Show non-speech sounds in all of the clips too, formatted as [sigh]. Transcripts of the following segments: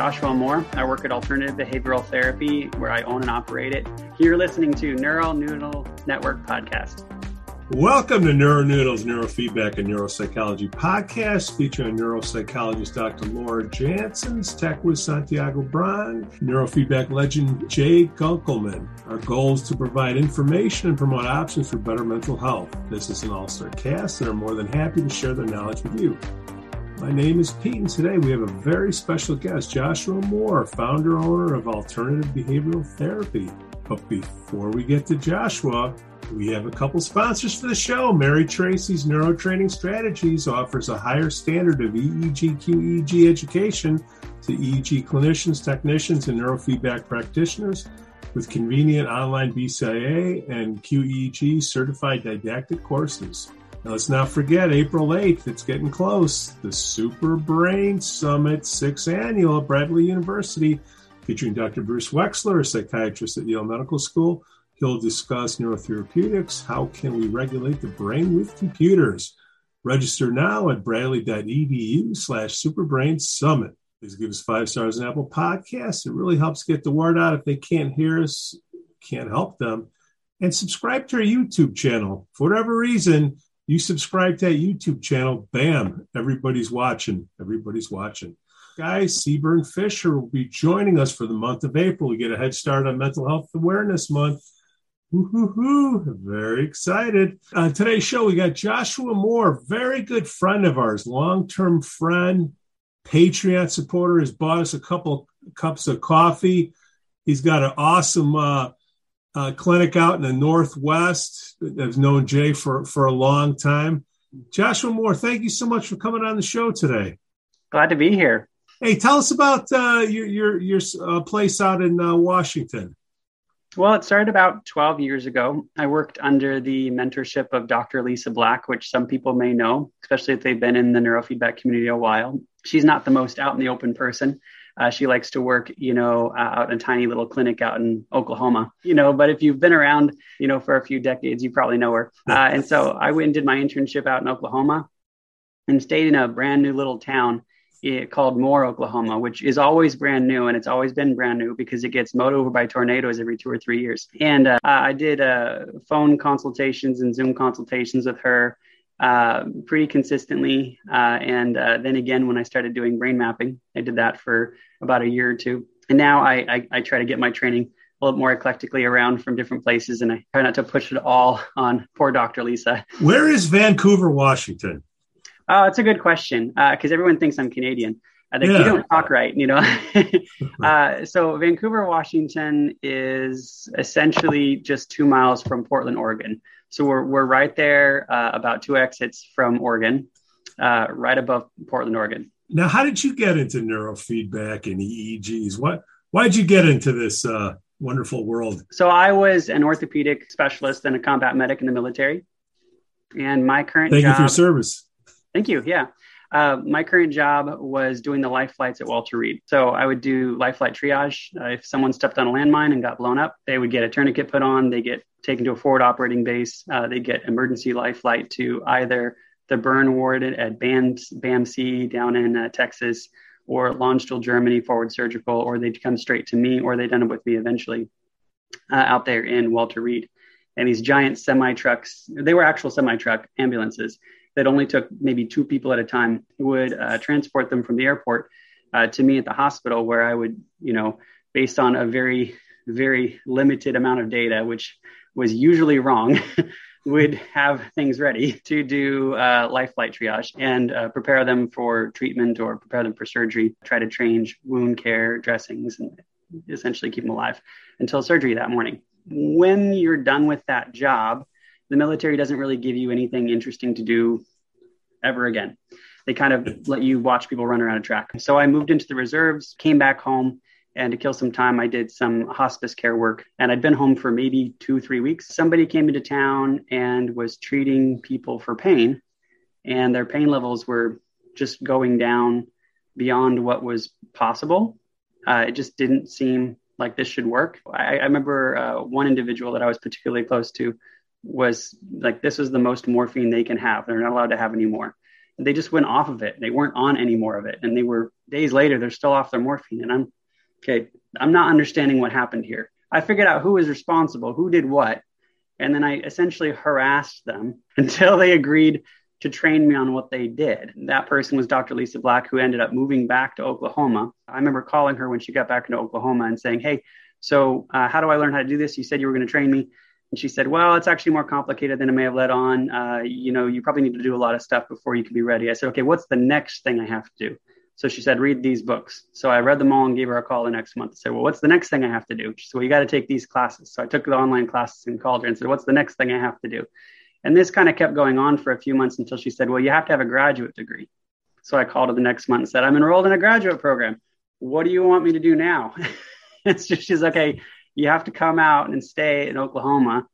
Joshua Moore. I work at Alternative Behavioral Therapy, where I own and operate it. You're listening to Neural Noodle Network Podcast. Welcome to NeuroNoodles Neurofeedback and Neuropsychology podcast featuring neuropsychologist Dr. Laura Jansons, tech with Santiago Braun, neurofeedback legend Jay Gunkelman. Our goal is to provide information and promote options for better mental health. This is an all-star cast and are more than happy to share their knowledge with you. My name is Pete, and today we have a very special guest, Joshua Moore, founder owner of Alternative Behavioral Therapy. But before we get to Joshua, we have a couple sponsors for the show. Mary Tracy's Neurotraining Strategies offers a higher standard of EEG QEEG education to EEG clinicians, technicians, and neurofeedback practitioners with convenient online BCIA and QEEG certified didactic courses. Now, let's not forget April 8th, it's getting close. The Super Brain Summit, sixth annual at Bradley University, featuring Dr. Bruce Wexler, a psychiatrist at Yale Medical School. He'll discuss neurotherapeutics. How can we regulate the brain with computers? Register now at bradley.edu slash superbrain summit. Please give us five stars on Apple Podcasts. It really helps get the word out. If they can't hear us, can't help them. And subscribe to our YouTube channel. For whatever reason, you subscribe to that YouTube channel, bam, everybody's watching. Everybody's watching. Guys, Sebern Fisher will be joining us for the month of April. We get a head start on Mental Health Awareness Month. Woo-hoo-hoo. Very excited. On today's show, we got Joshua Moore, very good friend of ours, long-term friend, Patreon supporter, has bought us a couple cups of coffee. He's got an awesome uh, uh, clinic out in the Northwest. I've known Jay for, for a long time. Joshua Moore, thank you so much for coming on the show today. Glad to be here. Hey, tell us about uh, your your your uh, place out in uh, Washington. Well, it started about 12 years ago. I worked under the mentorship of Dr. Lisa Black, which some people may know, especially if they've been in the neurofeedback community a while. She's not the most out in the open person. Uh, she likes to work, you know, uh, out in a tiny little clinic out in Oklahoma, you know. But if you've been around, you know, for a few decades, you probably know her. Uh, and so I went and did my internship out in Oklahoma and stayed in a brand new little town eh, called Moore, Oklahoma, which is always brand new and it's always been brand new because it gets mowed over by tornadoes every two or three years. And uh, I did uh, phone consultations and Zoom consultations with her uh, pretty consistently. Uh, and uh, then again, when I started doing brain mapping, I did that for about a year or two. And now I, I, I try to get my training a little more eclectically around from different places, and I try not to push it all on poor Dr. Lisa. Where is Vancouver, Washington? Oh, it's a good question because uh, everyone thinks I'm Canadian. I think yeah. you don't talk right, you know. [laughs] uh, so Vancouver, Washington is essentially just two miles from Portland, Oregon. So we're we're right there, uh, about two exits from Oregon, uh, right above Portland, Oregon. Now, how did you get into neurofeedback and EEGs? What why did you get into this uh, wonderful world? So I was an orthopedic specialist and a combat medic in the military, and my current thank job, you for your service. Thank you. Yeah. Uh, my current job was doing the life flights at Walter Reed. So I would do life flight triage. Uh, if someone stepped on a landmine and got blown up, they would get a tourniquet put on. They get taken to a forward operating base. Uh, they get emergency life flight to either the burn ward at BAM, BAMC down in uh, Texas or Landstuhl, Germany, forward surgical, or they'd come straight to me or they'd end up with me eventually uh, out there in Walter Reed. And these giant semi trucks, they were actual semi truck ambulances that only took maybe two people at a time would uh, transport them from the airport uh, to me at the hospital where I would, you know, based on a very, very limited amount of data, which was usually wrong, [laughs] would have things ready to do uh, life flight triage and uh, prepare them for treatment or prepare them for surgery, try to change wound care dressings and essentially keep them alive until surgery that morning. When you're done with that job, the military doesn't really give you anything interesting to do ever again. They kind of let you watch people run around a track. So I moved into the reserves, came back home, and to kill some time, I did some hospice care work. And I'd been home for maybe two, three weeks. Somebody came into town and was treating people for pain, and their pain levels were just going down beyond what was possible. Uh, it just didn't seem like this should work. I, I remember uh, one individual that I was particularly close to was like, this is the most morphine they can have. They're not allowed to have any more. they just went off of it. They weren't on any more of it. And they were days later, they're still off their morphine. And I'm okay, I'm not understanding what happened here. I figured out who was responsible, who did what. And then I essentially harassed them [laughs] until they agreed to train me on what they did. That person was Dr. Lisa Black, who ended up moving back to Oklahoma. I remember calling her when she got back into Oklahoma and saying, Hey, so uh, how do I learn how to do this? You said you were going to train me. And she said, Well, it's actually more complicated than I may have let on. Uh, you know, you probably need to do a lot of stuff before you can be ready. I said, Okay, what's the next thing I have to do? So she said, Read these books. So I read them all and gave her a call the next month. I said, Well, what's the next thing I have to do? She said, Well, you got to take these classes. So I took the online classes and called her and said, What's the next thing I have to do? And this kind of kept going on for a few months until she said, Well, you have to have a graduate degree. So I called her the next month and said, I'm enrolled in a graduate program. What do you want me to do now? [laughs] it's just, she's okay. You have to come out and stay in Oklahoma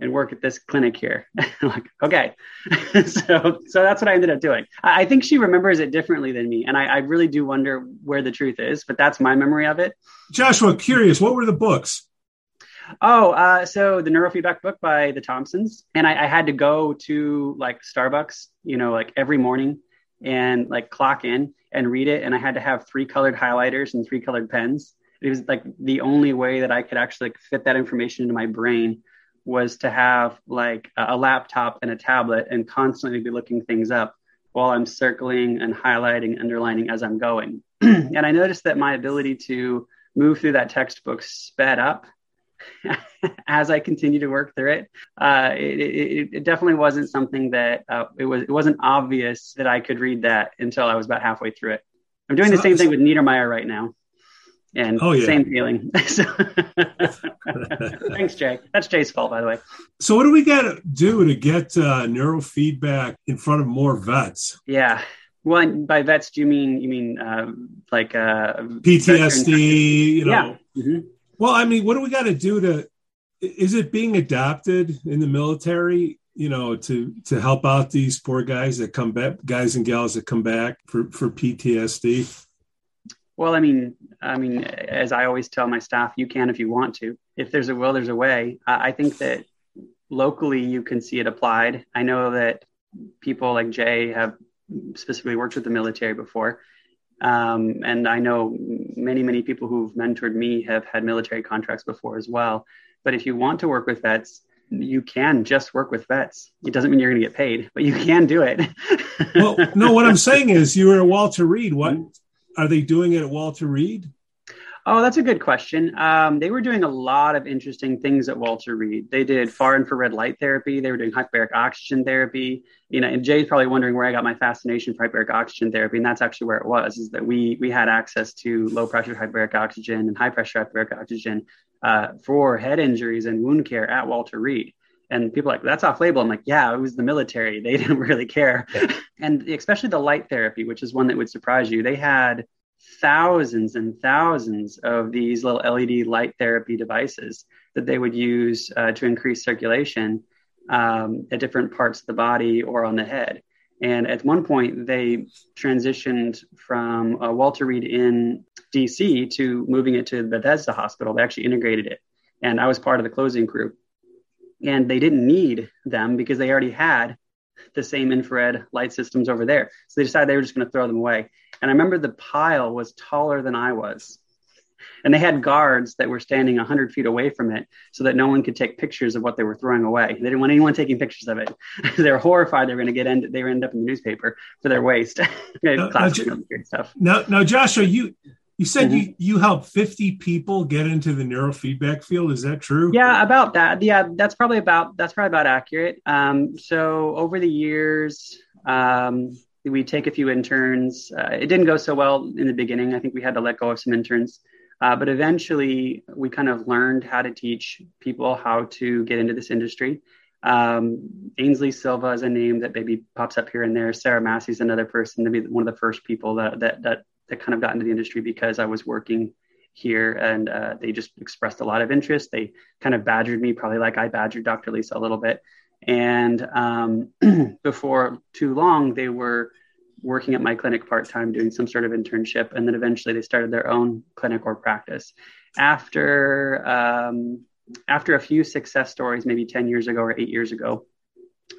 and work at this clinic here. [laughs] like, okay. [laughs] so, so that's what I ended up doing. I, I, think she remembers it differently than me. And I, I, really do wonder where the truth is, but that's my memory of it. Joshua, curious, what were the books? Oh, uh, so the neurofeedback book by the Thompsons. And I, I had to go to like Starbucks, you know, like every morning and like clock in and read it. And I had to have three colored highlighters and three colored pens. It was like the only way that I could actually like, fit that information into my brain was to have like a laptop and a tablet and constantly be looking things up while I'm circling and highlighting, underlining as I'm going. [clears throat] and I noticed that my ability to move through that textbook sped up [laughs] as I continue to work through it. Uh, it, it, it, definitely wasn't something that uh, it was. It wasn't obvious that I could read that until I was about halfway through it. I'm doing so, the same thing with Niedermeyer right now. And oh, yeah. same feeling. [laughs] [laughs] Thanks, Jay. That's Jay's fault, by the way. So, what do we got to do to get uh, neurofeedback in front of more vets? Yeah. Well, by vets, do you mean you mean uh, like uh, PTSD? You know. Yeah. Mm-hmm. Well, I mean, what do we got to do to? Is it being adopted in the military? You know, to to help out these poor guys that come back, guys and gals that come back for for PTSD. Well, I mean, I mean, as I always tell my staff, you can if you want to. If there's a will, there's a way. I, I think that locally you can see it applied. I know that people like Jay have specifically worked with the military before. Um, and I know many, many people who've mentored me have had military contracts before as well. But if you want to work with vets, you can just work with vets. It doesn't mean you're going to get paid, but you can do it. well, no, what I'm saying is you were Walter Reed. What are they doing it at Walter Reed? Oh, that's a good question. Um, they were doing a lot of interesting things at Walter Reed. They did far infrared light therapy. They were doing hyperbaric oxygen therapy. You know, and Jay's probably wondering where I got my fascination for hyperbaric oxygen therapy, and that's actually where it was. Is that we we had access to low pressure hyperbaric oxygen and high pressure hyperbaric oxygen uh, for head injuries and wound care at Walter Reed. And people are like, that's off label. I'm like, yeah, it was the military. They [laughs] didn't really care. [laughs] and especially the light therapy, which is one that would surprise you. They had thousands and thousands of these little LED light therapy devices that they would use uh, to increase circulation um, at different parts of the body or on the head. And at one point, they transitioned from uh, Walter Reed in DC to moving it to Bethesda Hospital. They actually integrated it. And I was part of the closing group and they didn't need them because they already had the same infrared light systems over there. So they decided they were just going to throw them away. And I remember the pile was taller than I was. And they had guards that were standing 100 feet away from it so that no one could take pictures of what they were throwing away. They didn't want anyone taking pictures of it. [laughs] they were horrified they were going to get end, they were end up in the newspaper for their waste. [laughs] now, now, now, Joshua, you you said mm-hmm. you you helped 50 people get into the neurofeedback field. Is that true? Yeah, about that. Yeah, that's probably about that's probably about accurate. Um, so over the years, um, we take a few interns. Uh, it didn't go so well in the beginning. I think we had to let go of some interns. Uh, but eventually, we kind of learned how to teach people how to get into this industry. Um, Ainsley Silva is a name that maybe pops up here and there. Sarah Massey is another person to be one of the first people that, that, that that kind of got into the industry because I was working here and uh, they just expressed a lot of interest. They kind of badgered me, probably like I badgered Dr. Lisa a little bit. And um, [clears throat] before too long, they were working at my clinic part time, doing some sort of internship. And then eventually they started their own clinic or practice. After, um, after a few success stories, maybe 10 years ago or eight years ago,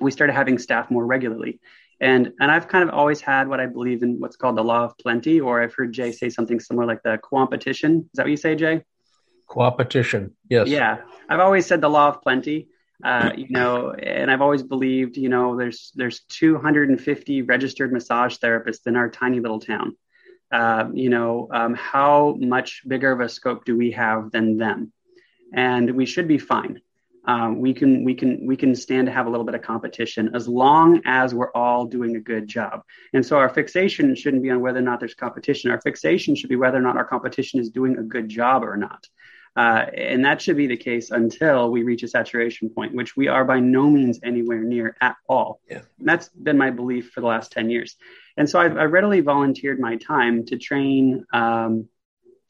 we started having staff more regularly. And and I've kind of always had what I believe in what's called the law of plenty, or I've heard Jay say something similar like the competition. Is that what you say, Jay? Competition, yes. Yeah, I've always said the law of plenty. Uh, you know, and I've always believed, you know, there's there's 250 registered massage therapists in our tiny little town. Uh, you know, um, how much bigger of a scope do we have than them? And we should be fine um, we can we can we can stand to have a little bit of competition as long as we're all doing a good job. And so our fixation shouldn't be on whether or not there's competition. Our fixation should be whether or not our competition is doing a good job or not. Uh, and that should be the case until we reach a saturation point which we are by no means anywhere near at all. Yeah. that's been my belief for the last 10 years. And so i've, i readily volunteered my time to train um,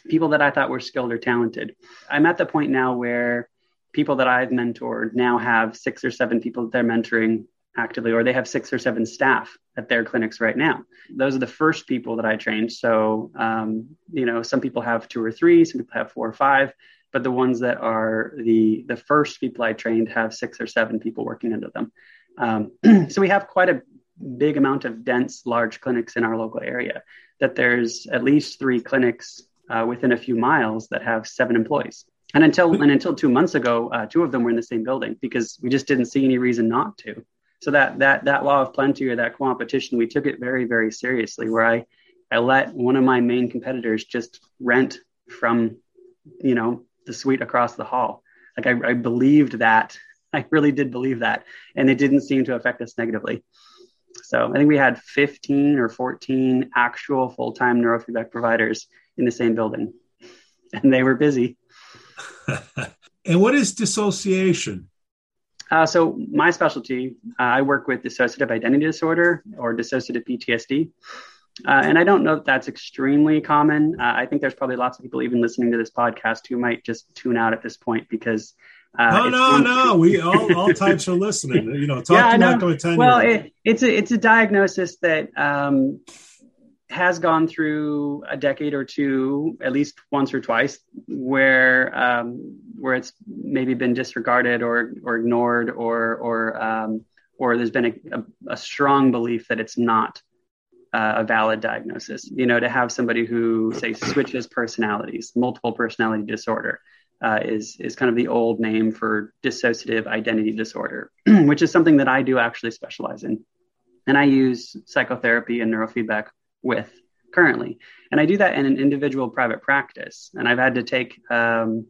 people that i thought were skilled or talented. I'm at the point now where people that I've mentored now have six or seven people that they're mentoring actively, or they have six or seven staff at their clinics right now. Those are the first people that I trained. So, um, you know, some people have two or three, some people have four or five, but the ones that are the the first people I trained have six or seven people working under them. Um, [clears throat] so we have quite a big amount of dense, large clinics in our local area. That there's at least three clinics uh, within a few miles that have seven employees. And until and until two months ago, uh, two of them were in the same building because we just didn't see any reason not to. So that that that law of plenty or that competition, we took it very very seriously. Where I I let one of my main competitors just rent from, you know, the suite across the hall. Like I, I believed that. [laughs] I really did believe that, and it didn't seem to affect us negatively. So I think we had 15 or 14 actual full time neurofeedback providers in the same building, and they were busy. [laughs] and what is dissociation? Uh, so my specialty, uh, I work with dissociative identity disorder or dissociative PTSD. Uh, and I don't know if that's extremely common. Uh, I think there's probably lots of people even listening to this podcast who might just tune out at this point because. Uh, no, no, no. [laughs] We all, all types are listening. You know, [laughs] talk yeah, to like a 10 Well, it, it's a it's a diagnosis that um, has gone through a decade or two, at least once or twice, where um, where it's maybe been disregarded or or ignored, or or um, or there's been a, a, a, strong belief that it's not uh, a valid diagnosis. You know, to have somebody who say switches personalities, multiple personality disorder. Uh, is is kind of the old name for dissociative identity disorder, [clears throat] which is something that I do actually specialize in, and I use psychotherapy and neurofeedback with currently. And I do that in an individual private practice. And I've had to take, um,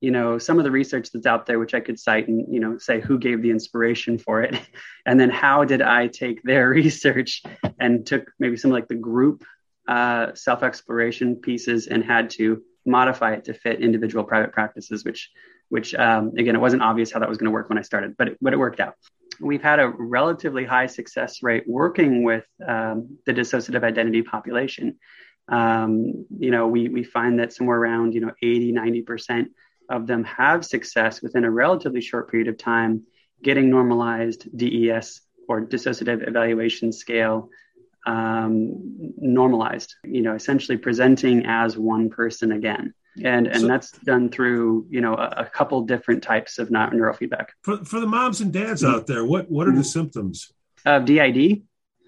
you know, some of the research that's out there, which I could cite and, you know, say who gave the inspiration for it. [laughs] And then how did I take their [laughs] research and took maybe some like the group uh, self exploration pieces and had to modify it to fit individual private practices, which, which um, again, it wasn't obvious how that was going to work when I started, but it, but it worked out we've had a relatively high success rate working with um, the dissociative identity population. Um, you know, we, we find that somewhere around, you know, 80, 90% of them have success within a relatively short period of time getting normalized DES or dissociative evaluation scale um, normalized, you know, essentially presenting as one person again and and so, that's done through you know a, a, couple different types of not neurofeedback. For, for the moms and dads out there what what are the mm-hmm. symptoms? Of did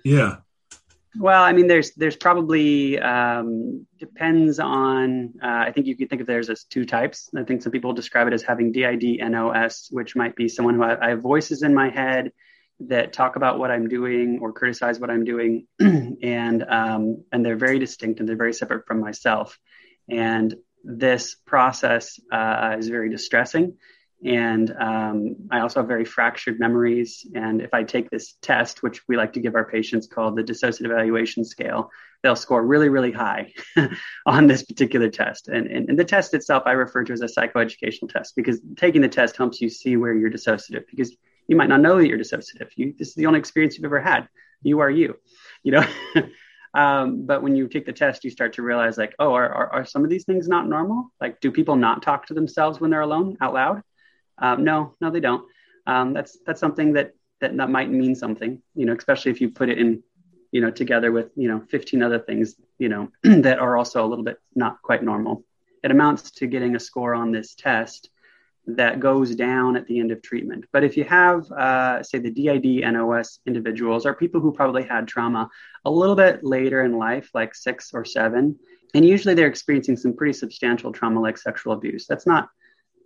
yeah. Well i mean there's there's probably um, depends on uh, i think you could think of there's as two types. I think some people describe it as having did nos which might be someone who I, I have voices in my head that talk about what i'm doing or criticize what i'm doing. [clears throat] And um, and they're very distinct and they're very separate from myself. And this process uh, is very distressing. And um, I also have very fractured memories. And if I take this test, which we like to give our patients called the dissociative evaluation scale, they'll score really, really high [laughs] on this particular test. And, and, and, the test itself, I refer to as a psychoeducational test because taking the test helps you see where you're dissociative because you might not know that you're dissociative. You, this is the only experience you've ever had. You are you, you know? [laughs] Um, but when you take the test, you start to realize like, oh, are, are, are, some of these things not normal? Like, do people not talk to themselves when they're alone out loud? Um, no, no, they don't. Um, that's that's something that, that that might mean something, you know, especially if you put it in, you know, together with you know 15 other things, you know, [clears throat] that are also a little bit not quite normal. It amounts to getting a score on this test that goes down at the end of treatment. But if you have, uh, say, the DID NOS individuals or people who probably had trauma a little bit later in life, like six or seven, and usually they're experiencing some pretty substantial trauma like sexual abuse. That's not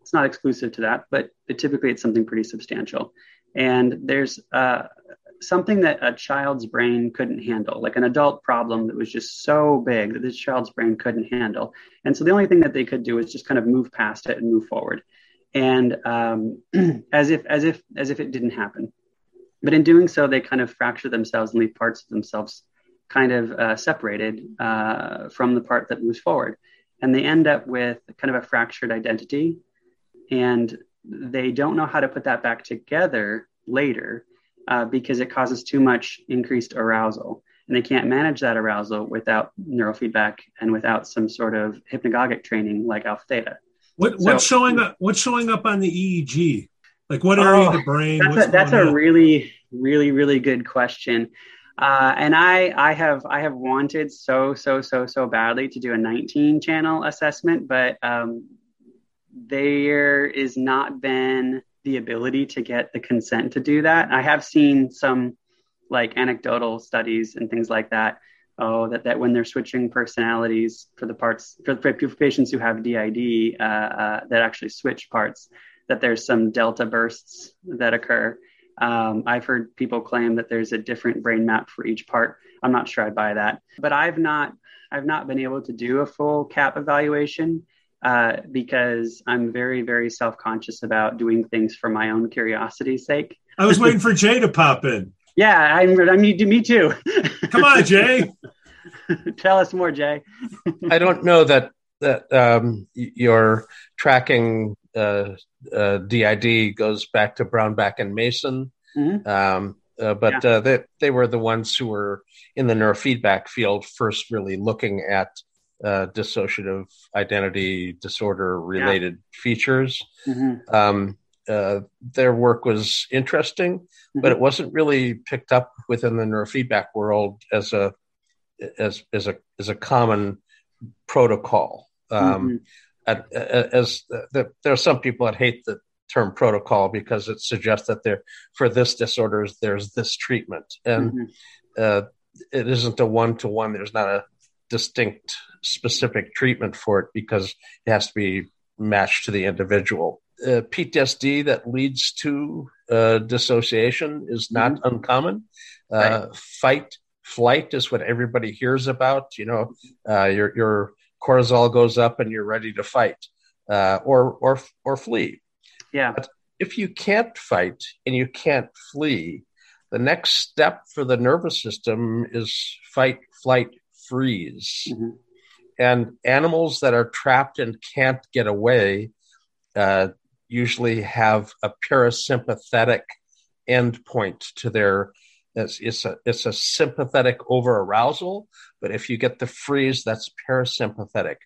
it's not exclusive to that, but it, typically it's something pretty substantial. And there's uh, something that a child's brain couldn't handle, like an adult problem that was just so big that this child's brain couldn't handle. And so the only thing that they could do is just kind of move past it and move forward, and um, [clears throat] as if as if as if it didn't happen. But in doing so, they kind of fracture themselves and leave parts of themselves kind of uh, separated uh, from the part that moves forward, and they end up with kind of a fractured identity, and they don't know how to put that back together later uh, because it causes too much increased arousal. And they can't manage that arousal without neurofeedback and without some sort of hypnagogic training like alpha theta. What, what's showing up? What's showing up on the EEG? Like what area oh, of the brain? That's a, that's a really, really, really good question. Uh, and I, I have, I have wanted so, so, so, so badly to do a 19 channel assessment, but um, there is not been the ability to get the consent to do that. I have seen some like anecdotal studies and things like that. Oh, that, that when they're switching personalities for the parts for, for patients who have DID uh, uh, that actually switch parts, that there's some delta bursts that occur. Um, I've heard people claim that there's a different brain map for each part. I'm not sure I buy that, but I've not I've not been able to do a full CAP evaluation uh, because I'm very, very self conscious about doing things for my own curiosity's sake. I was waiting for Jay to pop in. Yeah, I'm, I mean, me too. Come on, Jay. [laughs] [laughs] Tell us more, Jay. [laughs] I don't know that that um, your tracking uh, uh, DID goes back to Brownback and Mason, mm-hmm. um, uh, but yeah. Uh, they they were the ones who were in the neurofeedback field first, really looking at uh, dissociative identity disorder related yeah. features. Mm-hmm. Um, uh, their work was interesting, mm-hmm. but it wasn't really picked up within the neurofeedback world as a as as a as a common protocol. Um, mm-hmm. as the, there are some people that hate the term protocol because it suggests that there for this disorder there's this treatment, and mm-hmm. uh, it isn't a one to one. There's not a distinct specific treatment for it because it has to be matched to the individual. Uh, PTSD that leads to uh, dissociation is not mm-hmm. uncommon. Uh, right. Fight, flight is what everybody hears about. You know, uh, your your cortisol goes up and you're ready to fight, uh, or or or flee. Yeah. But if you can't fight and you can't flee, the next step for the nervous system is fight, flight, freeze. Mm-hmm. And animals that are trapped and can't get away uh, usually have a parasympathetic endpoint to their. It's, it's a it's a sympathetic over arousal, but if you get the freeze, that's parasympathetic.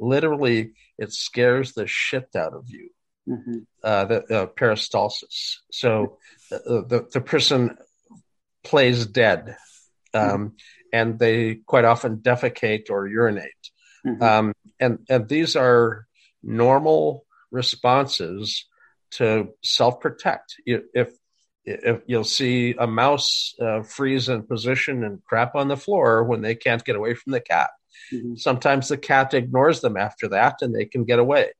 Literally, it scares the shit out of you. Mm-hmm. Uh, the uh, peristalsis. So uh, the the person plays dead. Um, mm-hmm and they quite often defecate or urinate. Mm-hmm. Um, and, and these are normal responses to self protect. If, if you'll see a mouse uh, freeze in position and crap on the floor when they can't get away from the cat. Mm-hmm. Sometimes the cat ignores them after that and they can get away.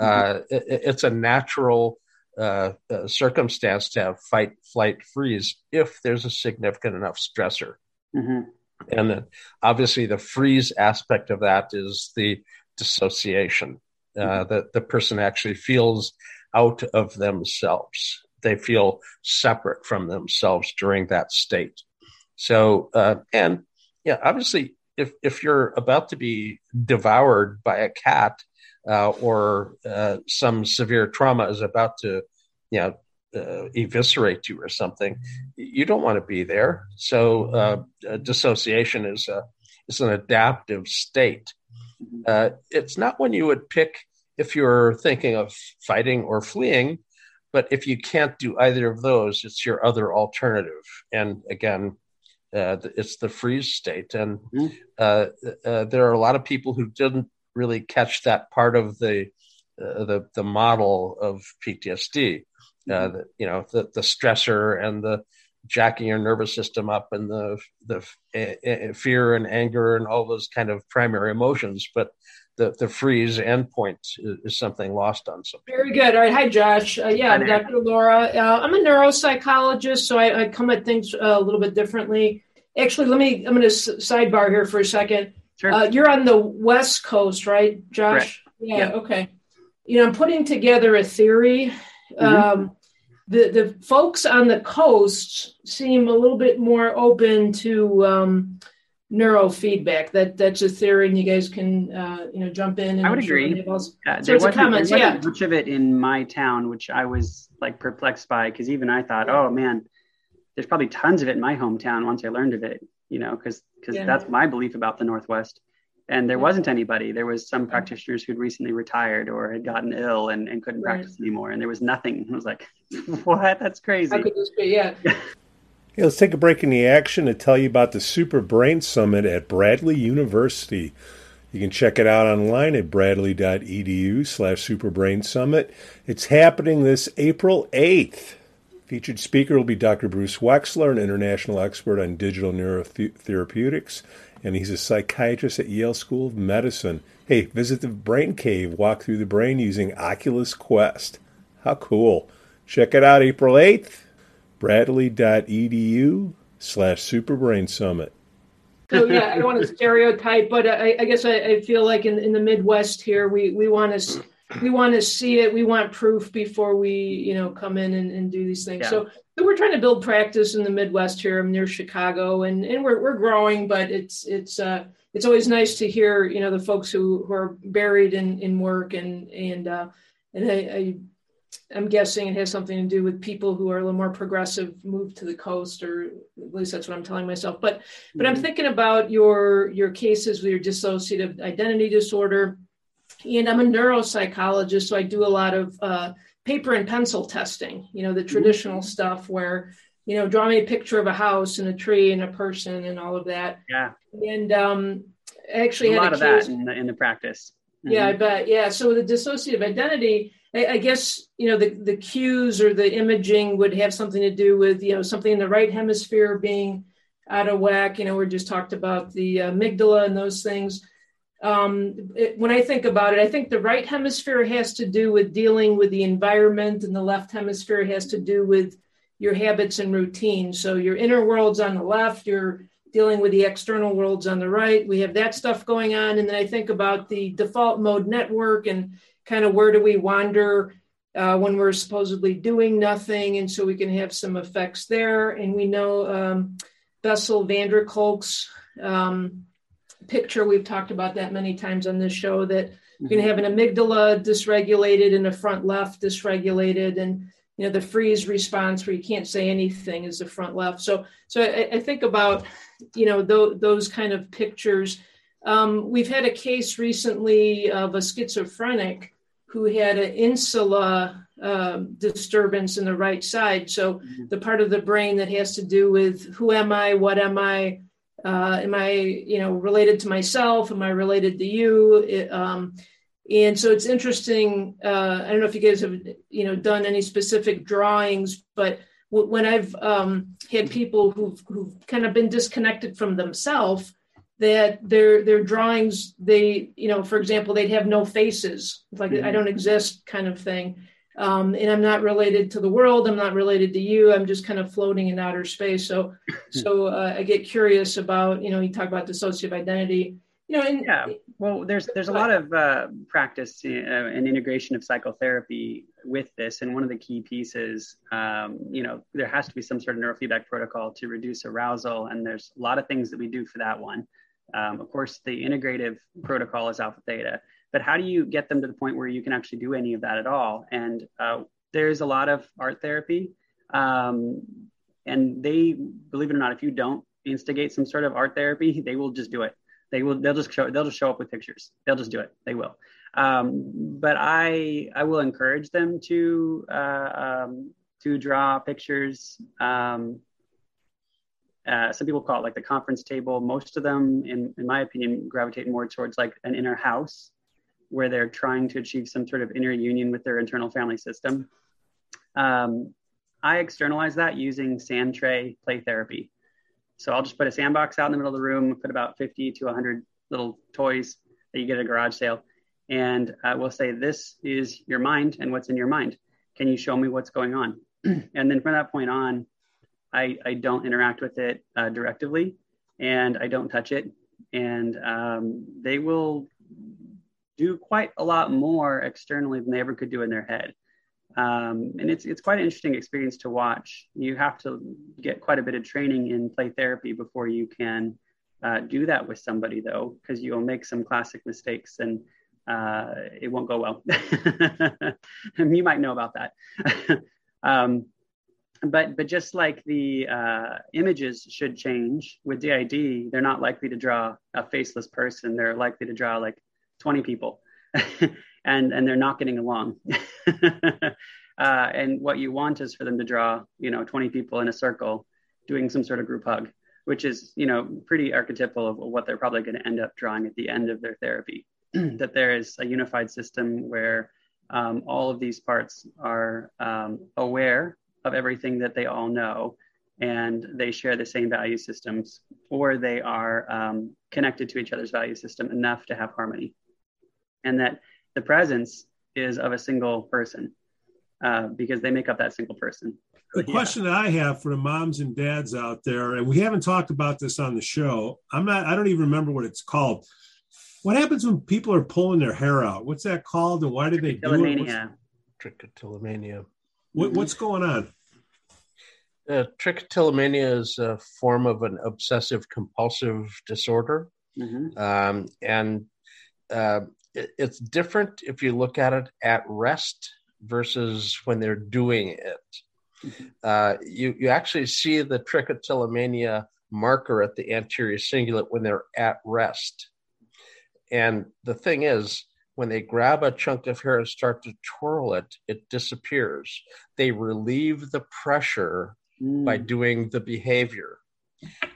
Mm-hmm. Uh, it, it's a natural uh, uh, circumstance to have fight, flight, freeze if there's a significant enough stressor. Mm-hmm. And then obviously the freeze aspect of that is the dissociation. Uh, mm-hmm. that the person actually feels out of themselves. They feel separate from themselves during that state. So, uh, and yeah, obviously, if if you're about to be devoured by a cat uh, or uh, some severe trauma is about to, you know, uh, eviscerate you or something, you don't want to be there. So uh, dissociation is a is an adaptive state. Uh, it's not when you would pick if you're thinking of fighting or fleeing, but if you can't do either of those, it's your other alternative. And again, uh, it's the freeze state. And mm-hmm. uh, uh, there are a lot of people who didn't really catch that part of the uh, the the model of PTSD. Uh, mm-hmm. the, you know, the the stressor and the jacking your nervous system up and the the uh, fear and anger and all those kind of primary emotions, but the, the freeze endpoint is, is something lost on some. Very good. All right. Hi, Josh. Uh, yeah, I'm Dr. Laura. Uh, I'm a neuropsychologist, so I, I come at things uh, a little bit differently. Actually, let me. I'm going to sidebar here for a second. Sure. Uh, you're on the West Coast, right, Josh? Yeah, yeah. Okay. You know, I'm putting together a theory. Mm-hmm. Um, the the folks on the coast seem a little bit more open to um, neurofeedback. That that's a theory, and you guys can uh, you know jump in. And I would agree. Yeah, there wasn't, comments. there wasn't yeah. much of it in my town, which I was like perplexed by because even I thought, oh man, there's probably tons of it in my hometown. Once I learned of it, you know, because because yeah. that's my belief about the Northwest. And there wasn't anybody. There was some practitioners who'd recently retired or had gotten ill and, and couldn't right. practice anymore. And there was nothing. [laughs] I was like, [laughs] what? That's crazy. How could this be? Yeah. [laughs] Hey, let's take a break in the action to tell you about the Super Brain Summit at Bradley University. You can check it out online at bradley.edu slash superbrainsummit. It's happening this April 8th. Featured speaker will be Dr. Bruce Wexler, an international expert on digital neurotherapeutics, and he's a psychiatrist at Yale School of Medicine. Hey, visit the Brain Cave, walk through the brain using Oculus Quest. How cool. Check it out April 8th bradley.edu slash superbrain summit. So yeah, I don't want to stereotype, but I, I guess I, I, feel like in, in the Midwest here, we, we want to we want to see it. We want proof before we you know come in and, and do these things. Yeah. So, so we're trying to build practice in the Midwest here. I'm near Chicago, and and we're we're growing, but it's it's uh it's always nice to hear you know the folks who, who are buried in in work and and uh and I, I I'm guessing it has something to do with people who are a little more progressive move to the coast, or at least that's what I'm telling myself. But mm-hmm. but I'm mm-hmm. thinking about your your cases with your dissociative identity disorder, and I'm a neuropsychologist, so I do a lot of uh, paper and pencil testing. You know, the traditional mm-hmm. stuff where you know draw me a picture of a house and a tree and a person and all of that. Yeah. And um, actually a had lot a of that in the in the practice. Mm-hmm. Yeah, I bet. Yeah. So the dissociative identity I, I guess you know the the cues or the imaging would have something to do with you know something in the right hemisphere being out of whack. You know, we just talked about the amygdala and those things. Um, it, when I think about it, I think the right hemisphere has to do with dealing with the environment, and the left hemisphere has to do with your habits and routines. So your inner world's on the left, you're dealing with the external worlds on the right. We have that stuff going on, and then I think about the default mode network and kind of where do we wander uh, when we're supposedly doing nothing, and so we can have some effects there. And we know um, Bessel van der Kolk's um, picture. We've talked about that many times on this show. That mm-hmm. you can have an amygdala dysregulated and a front left dysregulated, and you know the freeze response where you can't say anything is the front left. So, so I, I think about you know th- those kind of pictures. Um, we've had a case recently of a schizophrenic who had an insula um, disturbance in the right side. So mm-hmm. the part of the brain that has to do with who am I, what am I, uh, am I, you know, related to myself? Am I related to you? It, um, and so it's interesting. Uh, I don't know if you guys have, you know, done any specific drawings, but w- when I've um, had people who've, who've kind of been disconnected from themselves, that their their drawings they you know for example they'd have no faces like mm-hmm. i don't exist kind of thing. Um, and i'm not related to the world i'm not related to you i'm just kind of floating in outer space. So so uh, i get curious about you know you talk about dissociative identity you know and, yeah well there's there's a lot of uh, practice uh, and integration of psychotherapy with this and one of the key pieces um, you know there has to be some sort of neurofeedback protocol to reduce arousal and there's a lot of things that we do for that one um, of course, the integrative protocol is alpha theta, but how do you get them to the point where you can actually do any of that at all? And uh, there's a lot of art therapy, um, and they, believe it or not, if you don't instigate some sort of art therapy, they will just do it. They will. They'll just show. They'll just show up with pictures. They'll just do it. They will. Um, but I, I will encourage them to uh, um, to draw pictures. Um, uh, some people call it like the conference table. Most of them, in, in my opinion, gravitate more towards like an inner house where they're trying to achieve some sort of inner union with their internal family system. Um, I externalize that using sand tray play therapy. So I'll just put a sandbox out in the middle of the room, put about 50 to 100 little toys that you get at a garage sale. And uh, we'll say, This is your mind and what's in your mind. Can you show me what's going on? [clears throat] and then from that point on, I, I don't interact with it uh, directively and I don't touch it. And um, they will do quite a lot more externally than they ever could do in their head. Um, and it's it's quite an interesting experience to watch. You have to get quite a bit of training in play therapy before you can uh, do that with somebody, though, because you'll make some classic mistakes and uh, it won't go well. [laughs] you might know about that. [laughs] um, but but just like the uh, images should change with DID, they're not likely to draw a faceless person. They're likely to draw like 20 people, [laughs] and and they're not getting along. [laughs] uh, and what you want is for them to draw, you know, 20 people in a circle doing some sort of group hug, which is you know pretty archetypal of what they're probably going to end up drawing at the end of their therapy. [clears throat] that there is a unified system where um, all of these parts are um, aware of everything that they all know and they share the same value systems or they are um, connected to each other's value system enough to have harmony and that the presence is of a single person uh, because they make up that single person the question that I have for the moms and dads out there, and we haven't talked about this on the show. I'm not. I don't even remember what it's called. What happens when people are pulling their hair out? What's that called, and why do they do it? What's, trichotillomania. What, what's going on? Uh, trichotillomania is a form of an obsessive compulsive disorder. Mm-hmm. Um, and uh, it, it's different if you look at it at rest versus when they're doing it. Mm-hmm. Uh, you, you actually see the trichotillomania marker at the anterior cingulate when they're at rest. And the thing is, when they grab a chunk of hair and start to twirl it, it disappears. They relieve the pressure mm. by doing the behavior.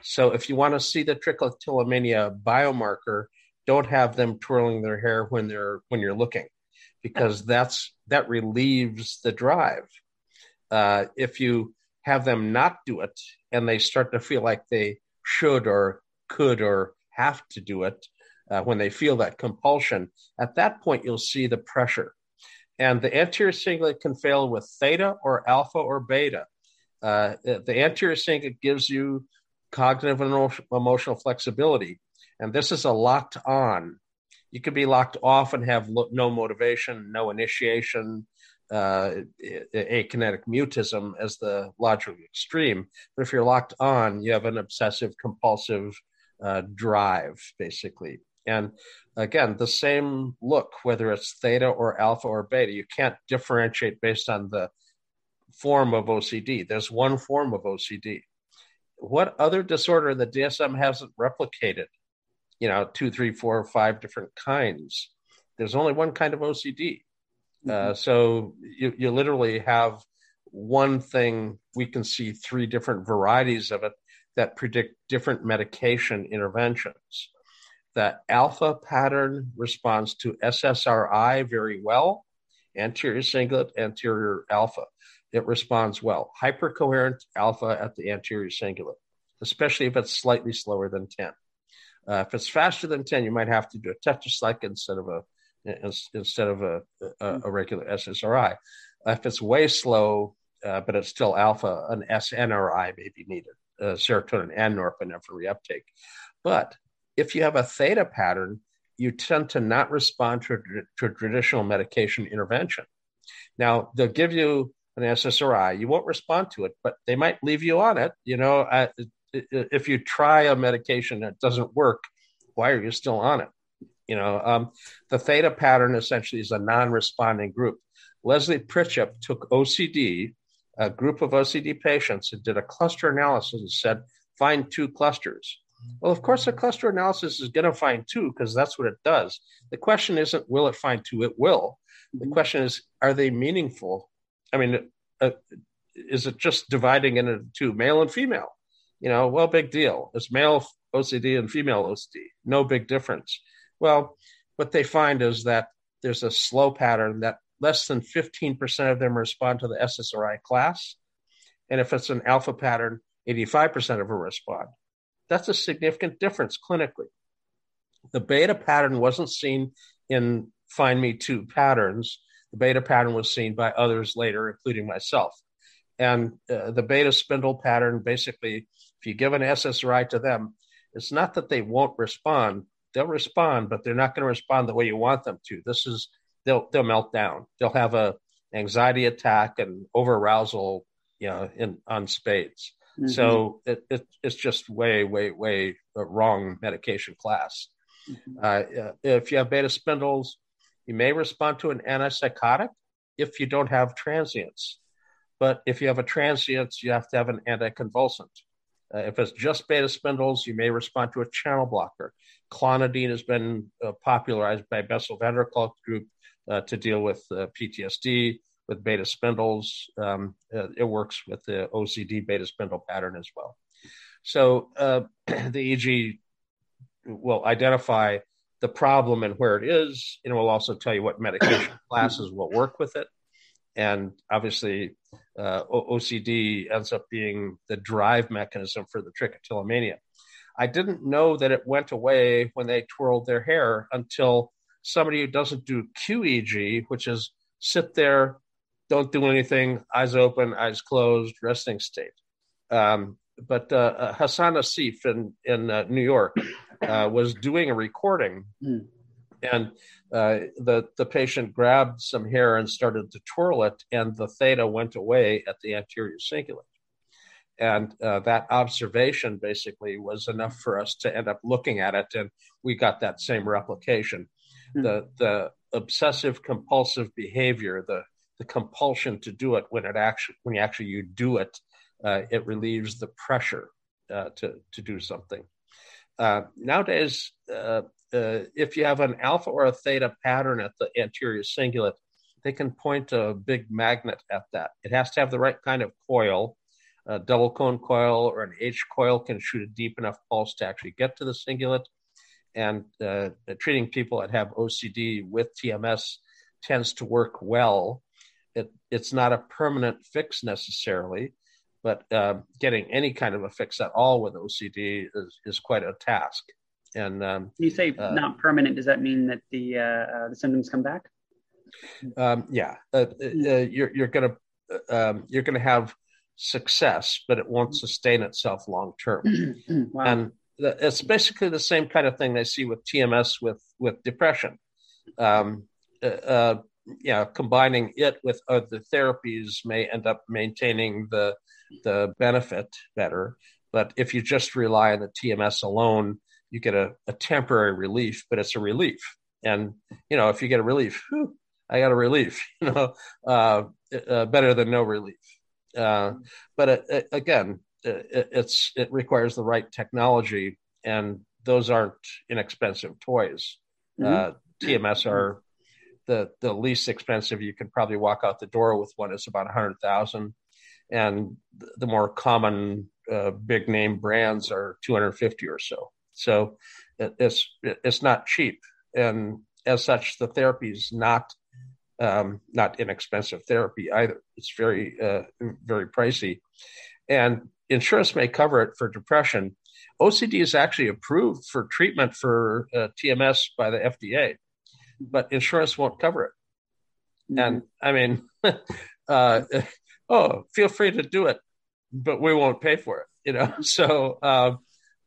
So if you want to see the trichotillomania biomarker, don't have them twirling their hair when they're when you're looking, because that's that relieves the drive. Uh, if you have them not do it and they start to feel like they should or could or have to do it, uh, when they feel that compulsion, at that point you'll see the pressure. And the anterior cingulate can fail with theta or alpha or beta. Uh, the anterior cingulate gives you cognitive and emotional flexibility. And this is a locked on. You could be locked off and have lo- no motivation, no initiation, uh, akinetic mutism as the logical extreme. But if you're locked on, you have an obsessive compulsive uh, drive, basically. And again, the same look, whether it's theta or alpha or beta, you can't differentiate based on the form of OCD. There's one form of OCD. What other disorder the DSM hasn't replicated? You know, two, three, four, five different kinds. There's only one kind of OCD. Uh, mm-hmm. Uh, so you, you literally have one thing, we can see three different varieties of it that predict different medication interventions. The alpha pattern responds to SSRI very well, anterior cingulate, anterior alpha. It responds well. Hypercoherent alpha at the anterior cingulate, especially if it's slightly slower than 10. Uh, if it's faster than 10, you might have to do a tetracycline instead of a instead of a, a, a regular SSRI. If it's way slow, uh, but it's still alpha, an SNRI may be needed, uh, serotonin and norepinephrine reuptake. But if you have a theta pattern, you tend to not respond to, to traditional medication intervention. Now, they'll give you an SSRI, you won't respond to it, but they might leave you on it. You know, I, if you try a medication that doesn't work, why are you still on it? You know, um, the theta pattern essentially is a non responding group. Leslie Prichep took OCD, a group of OCD patients, and did a cluster analysis and said, find two clusters. Well, of course, a cluster analysis is going to find two because that's what it does. The question isn't will it find two? It will. The mm-hmm. question is, are they meaningful? I mean, uh, is it just dividing into two, male and female? You know, well, big deal. It's male OCD and female OCD. No big difference. Well, what they find is that there's a slow pattern that less than 15% of them respond to the SSRI class. And if it's an alpha pattern, 85% of them respond. That's a significant difference clinically. The beta pattern wasn't seen in Find Me 2 patterns. The beta pattern was seen by others later, including myself. And uh, the beta spindle pattern basically, if you give an SSRI to them, it's not that they won't respond. They'll respond, but they're not going to respond the way you want them to. This is they'll they'll melt down. They'll have a anxiety attack and over arousal, you know, in on spades. Mm-hmm. So it, it, it's just way way way wrong medication class. Mm-hmm. Uh, if you have beta spindles, you may respond to an antipsychotic if you don't have transients. But if you have a transient, you have to have an anticonvulsant. Uh, if it's just beta spindles, you may respond to a channel blocker. Clonidine has been uh, popularized by Bessel van der Kolk group uh, to deal with uh, PTSD with beta spindles. Um, uh, it works with the OCD beta spindle pattern as well. So uh, [clears throat] the EEG will identify the problem and where it is, and it will also tell you what medication [coughs] classes will work with it. And obviously, uh, OCD ends up being the drive mechanism for the trichotillomania. I didn't know that it went away when they twirled their hair until somebody who doesn't do QEEG, which is sit there, don't do anything, eyes open, eyes closed, resting state. Um, but uh, uh Hassan Nassif in in uh, New York uh, was doing a recording, mm. and uh, the the patient grabbed some hair and started to twirl it, and the theta went away at the anterior cingulate. And uh, that observation basically was enough for us to end up looking at it, and we got that same replication. Mm. The the obsessive compulsive behavior, the the compulsion to do it when it actually when you actually you do it, uh, it relieves the pressure uh, to to do something. Uh, nowadays, uh, uh, if you have an alpha or a theta pattern at the anterior cingulate, they can point a big magnet at that. It has to have the right kind of coil. A double cone coil or an H coil can shoot a deep enough pulse to actually get to the cingulate. And uh, treating people that have OCD with TMS tends to work well. It, it's not a permanent fix necessarily, but uh, getting any kind of a fix at all with OCD is, is quite a task. And um, you say uh, not permanent. Does that mean that the uh, uh the symptoms come back? Um, yeah, uh, uh, you're you're gonna um, you're gonna have success, but it won't sustain itself long term. [clears throat] wow. And it's basically the same kind of thing they see with TMS with with depression. Um, uh, yeah, combining it with other therapies may end up maintaining the the benefit better. But if you just rely on the TMS alone, you get a, a temporary relief, but it's a relief. And you know, if you get a relief, whew, I got a relief. [laughs] You know, uh, uh, better than no relief. Uh, but it, it, again, it, it's it requires the right technology, and those aren't inexpensive toys. Mm-hmm. Uh, TMS are the the least expensive. You can probably walk out the door with one. It's about a hundred thousand, and the more common uh, big name brands are two hundred fifty or so. So it's it's not cheap, and as such, the therapy is not um, not inexpensive therapy either. It's very uh, very pricey, and insurance may cover it for depression. OCD is actually approved for treatment for uh, TMS by the FDA, but insurance won't cover it. Mm-hmm. And I mean, [laughs] uh, oh, feel free to do it, but we won't pay for it. You know, [laughs] so um,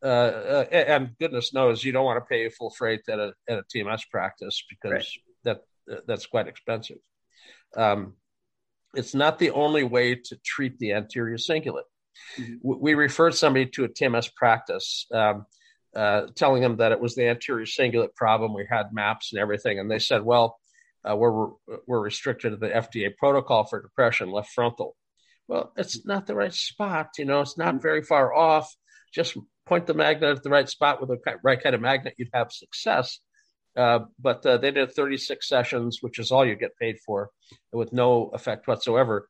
uh, uh, and goodness knows you don't want to pay full freight at a at a TMS practice because right. that that's quite expensive. Um, it's not the only way to treat the anterior cingulate. Mm-hmm. We referred somebody to a TMS practice, um, uh, telling them that it was the anterior cingulate problem. We had maps and everything, and they said, "Well, uh, we're we're restricted to the FDA protocol for depression, left frontal." Well, it's not the right spot. You know, it's not mm-hmm. very far off. Just point the magnet at the right spot with the right kind of magnet, you'd have success. Uh, but uh, they did 36 sessions, which is all you get paid for, with no effect whatsoever.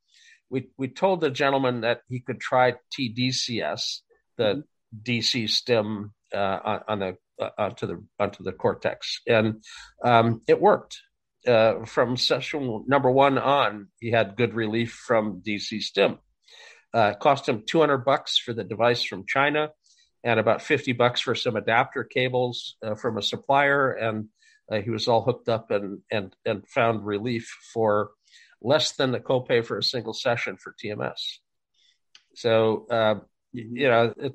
We we told the gentleman that he could try TDCS, the mm-hmm. DC stim uh, on, the uh, onto the onto the cortex, and um, it worked. uh, from session number one on, he had good relief from DC stim. Uh, cost him 200 bucks for the device from China and about 50 bucks for some adapter cables uh, from a supplier. And uh, he was all hooked up and, and, and found relief for less than the copay for a single session for TMS. So, uh, you know, it,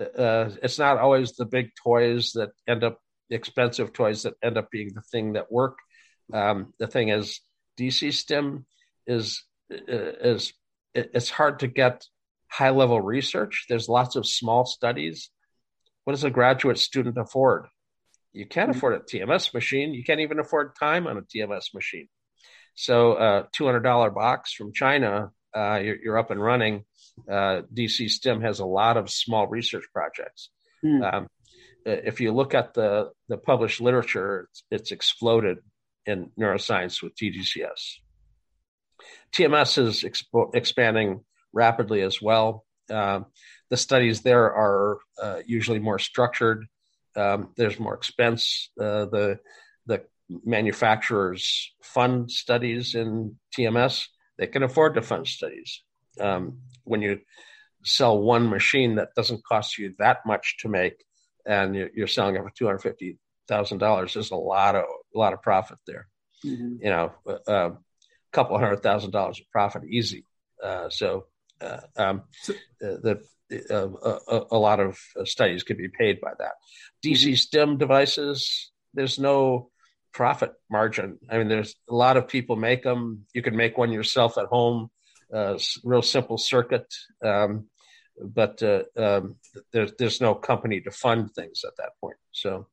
uh, it's not always the big toys that end up expensive toys that end up being the thing that work. Um, the thing is, DC stim is is it's hard to get high level research. There's lots of small studies. What does a graduate student afford? You can't mm-hmm. afford a TMS machine. You can't even afford time on a TMS machine. So, a uh, $200 box from China, uh, you're, you're, up and running. Uh, DC stim has a lot of small research projects. Mm. Um, if you look at the, the published literature, it's, it's exploded in neuroscience with TDCS. TMS is expo- expanding rapidly as well. Um, the studies there are uh, usually more structured. Um, there's more expense. Uh, the the manufacturers fund studies in TMS. They can afford to fund studies. Um, when you sell one machine that doesn't cost you that much to make, and you're, you're selling it for two hundred fifty thousand dollars, there's a lot of a lot of profit there. Mm-hmm. You know, a, a couple hundred thousand dollars of profit easy. Uh, so, uh, um, uh, the uh, a, a, lot of studies could be paid by that. DC mm-hmm. STIM devices, there's no profit margin. I mean, there's a lot of people make them. You can make one yourself at home, uh, real simple circuit. Um, but uh, um, there's there's no company to fund things at that point. So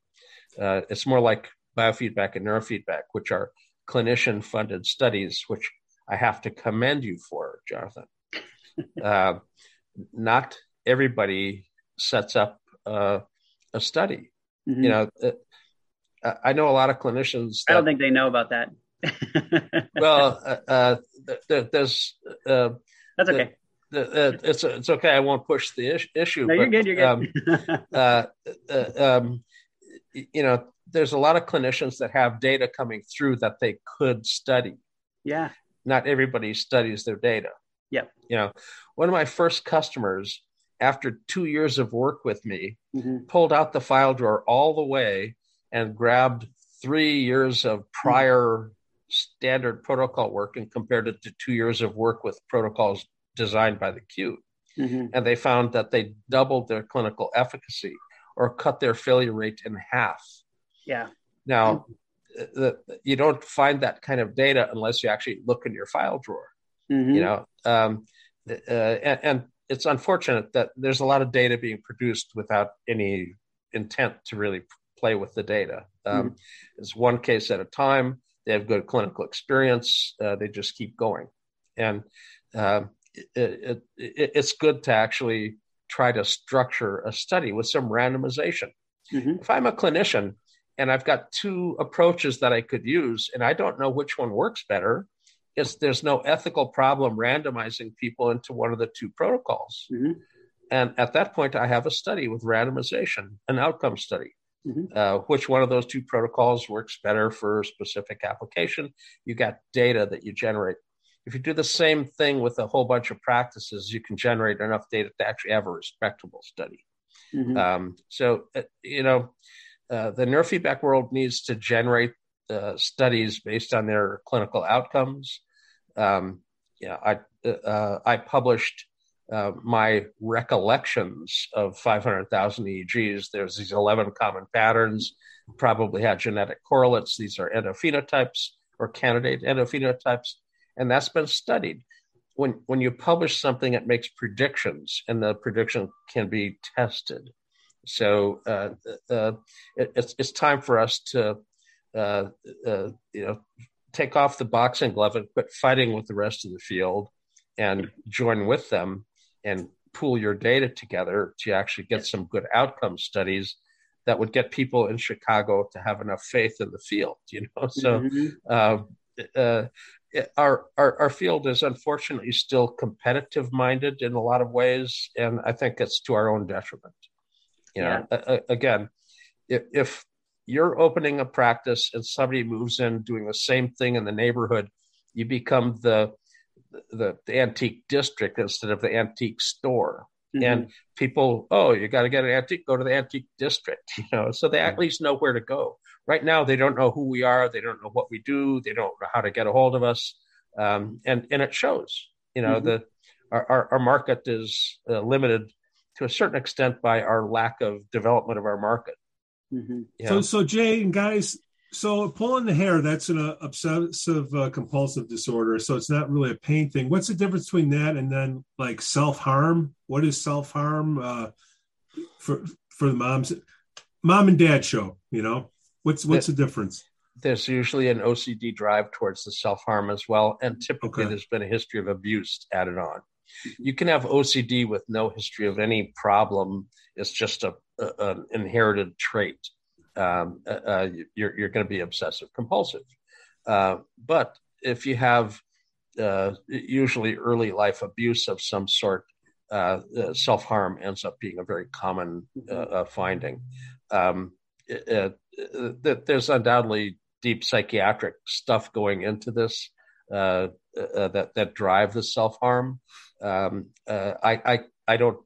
uh, it's more like biofeedback and neurofeedback, which are clinician funded studies, which I have to commend you for, Jonathan. [laughs] uh, not everybody sets up uh, a study. Mm-hmm. You know, uh, I know a lot of clinicians. That, I don't think they know about that. [laughs] well, uh, uh, there's. Uh, That's okay. The, it's it's okay. I won't push the is- issue. No, but, you're good. You're good. Um, um, you know, there's a lot of clinicians that have data coming through that they could study. Yeah. Not everybody studies their data. Yeah. You know, one of my first customers, after two years of work with me, mm-hmm. pulled out the file drawer all the way and grabbed three years of prior mm-hmm. standard protocol work and compared it to two years of work with protocols designed by the Q. Mm-hmm. And they found that they doubled their clinical efficacy or cut their failure rate in half. Yeah. Now, the, you don't find that kind of data unless you actually look in your file drawer. Mm-hmm. You know, um, uh, and, and, it's unfortunate that there's a lot of data being produced without any intent to really play with the data. Um, mm-hmm. It's one case at a time. They have good clinical experience. Uh, they just keep going, and uh, it, it, it, it's good to actually try to structure a study with some randomization. Mm-hmm. If I'm a clinician and I've got two approaches that I could use, and I don't know which one works better, is there's no ethical problem randomizing people into one of the two protocols. Mm-hmm. And at that point, I have a study with randomization, an outcome study. Mm-hmm. Uh, which one of those two protocols works better for a specific application? You got data that you generate if you do the same thing with a whole bunch of practices, you can generate enough data to actually have a respectable study. Mm-hmm. Um, so, uh, you know, uh, the neurofeedback world needs to generate uh, studies based on their clinical outcomes. Um, yeah, I uh, I published uh, my recollections of 500,000 EEGs. There's these 11 common patterns, probably had genetic correlates. These are endophenotypes or candidate endophenotypes and that's been studied. When when you publish something, it makes predictions, and the prediction can be tested. So uh, uh, it, it's it's time for us to uh, uh, you know take off the boxing glove and quit fighting with the rest of the field, and join with them and pool your data together to actually get some good outcome studies that would get people in Chicago to have enough faith in the field. You know, [laughs] so. Mm-hmm. Uh, uh, our, our, our field is unfortunately still competitive minded in a lot of ways, and I think it's to our own detriment. You know, yeah. again, if, if you're opening a practice and somebody moves in doing the same thing in the neighborhood, you become the the, the antique district instead of the antique store. Mm-hmm. And people, oh, you got to get an antique, go to the antique district, [laughs] you know, so they at least know where to go. Right now, they don't know who we are, they don't know what we do, they don't know how to get a hold of us, um, and and it shows. You know, mm-hmm. the our, our, our market is uh, limited to a certain extent by our lack of development of our market. Mm-hmm. So, so Jay and guys, so pulling the hair, that's an uh, obsessive uh, compulsive disorder. So it's not really a pain thing. What's the difference between that and then like self harm? What is self harm uh, for for the moms, mom and dad show? You know, what's what's the difference? There's usually an OCD drive towards the self harm as well, and typically okay. there's been a history of abuse added on. You can have OCD with no history of any problem. It's just a, a an inherited trait. Um, uh, uh you're you're going to be obsessive compulsive. Uh, but if you have uh, usually early life abuse of some sort, uh, self harm ends up being a very common uh, finding. Um, it, it, there's undoubtedly deep psychiatric stuff going into this that that drive the self harm. Um, uh, I, I, I don't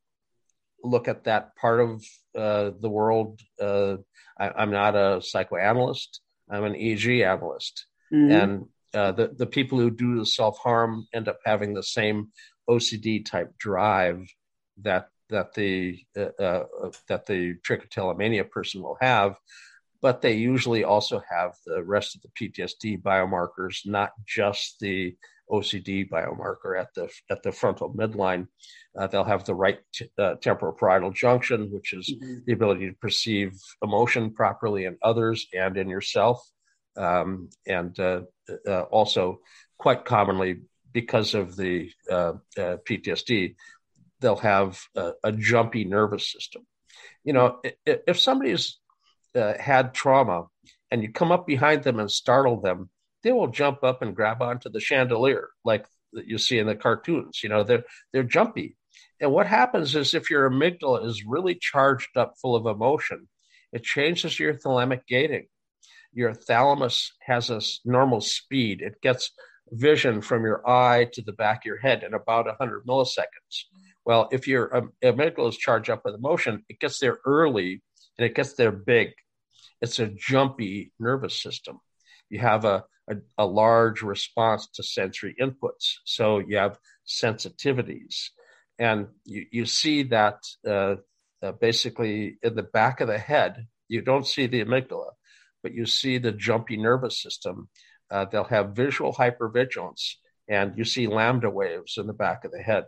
look at that part of uh, the world. Uh, I, am not a psychoanalyst. I'm an EEG analyst, mm-hmm. and uh, the the people who do the self harm end up having the same OCD type drive that that the uh, uh, that the trichotillomania person will have, but they usually also have the rest of the PTSD biomarkers, not just the OCD biomarker at the at the frontal midline. Uh, they'll have the right t- uh, temporoparietal junction, which is mm-hmm. the ability to perceive emotion properly in others and in yourself, um, and uh, uh also quite commonly because of the uh, uh, PTSD, they'll have a, a, jumpy nervous system. You know, if, if somebody's had trauma and you come up behind them and startle them, they will jump up and grab onto the chandelier like you see in the cartoons. You know, they're they're jumpy. And what happens is if your amygdala is really charged up full of emotion, it changes your thalamic gating. Your thalamus has a normal speed. It gets vision from your eye to the back of your head in about 100 milliseconds. Well, if your um, amygdala is charged up with emotion, it gets there early and it gets there big. It's a jumpy nervous system. You have a a, a large response to sensory inputs. So you have sensitivities. And you, you see that uh, uh, basically in the back of the head, you don't see the amygdala, but you see the jumpy nervous system. Uh, they'll have visual hypervigilance, and you see lambda waves in the back of the head,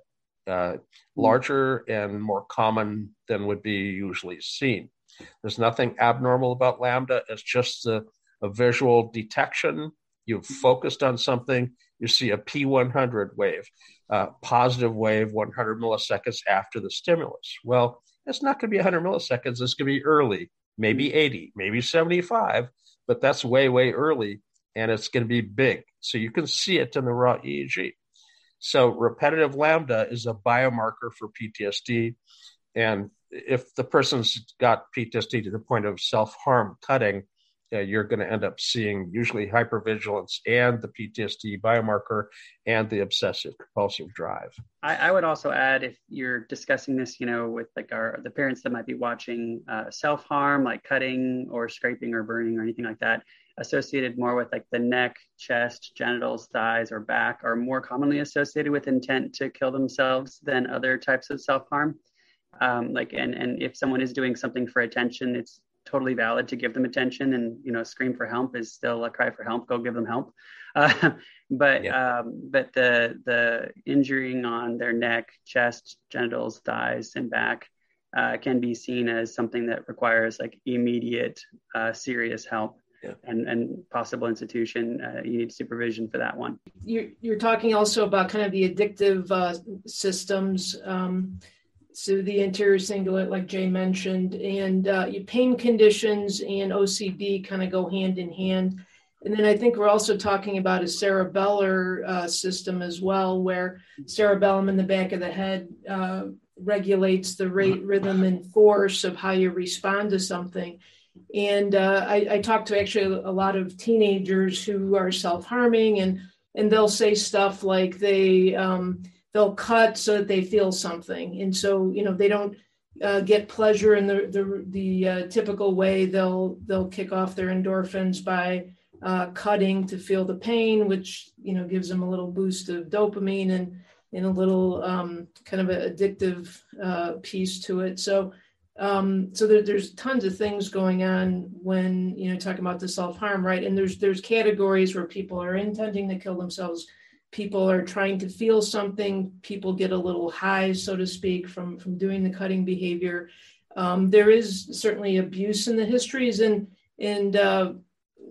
uh, larger and more common than would be usually seen. There's nothing abnormal about lambda. It's just a, a visual detection You've focused on something, you see a P100 wave, uh, positive wave 100 milliseconds after the stimulus. Well, it's not going to be 100 milliseconds. It's going to be early, maybe 80, maybe 75, but that's way, way early, and it's going to be big. So you can see it in the raw EEG. So repetitive lambda is a biomarker for PTSD. And if the person's got PTSD to the point of self harm cutting, uh, you're going to end up seeing usually hypervigilance and the PTSD biomarker and the obsessive compulsive drive. I, I, would also add if you're discussing this, you know, with like our the parents that might be watching uh, self harm, like cutting or scraping or burning or anything like that, associated more with like the neck, chest, genitals, thighs, or back, are more commonly associated with intent to kill themselves than other types of self harm. Um, like and and if someone is doing something for attention, it's totally valid to give them attention and you know scream for help is still a cry for help go give them help [laughs] uh, but yeah. um, but the the injuring on their neck chest genitals thighs and back uh, can be seen as something that requires like immediate uh, serious help yeah. and, and possible institution. Uh, you need supervision for that one. You're, you're talking also about kind of the addictive uh, systems. Um, so the anterior cingulate, like Jay mentioned, and uh, your pain conditions and OCD kind of go hand in hand. And then I think we're also talking about a cerebellar uh, system as well, where cerebellum in the back of the head uh, regulates the rate, rhythm, and force of how you respond to something. And uh, I, I talk to actually a lot of teenagers who are self harming, and and they'll say stuff like they um, they'll cut so that they feel something, and so you know they don't uh, get pleasure in the the, the uh, typical way. They'll they'll kick off their endorphins by uh, cutting to feel the pain, which you know gives them a little boost of dopamine and and a little um, kind of an addictive uh, piece to it. So um, so there, there's tons of things going on when you know talking about the self harm, right? And there's there's categories where people are intending to kill themselves. People are trying to feel something. People get a little high, so to speak, from from doing the cutting behavior. Um, there is certainly abuse in the histories, and and uh,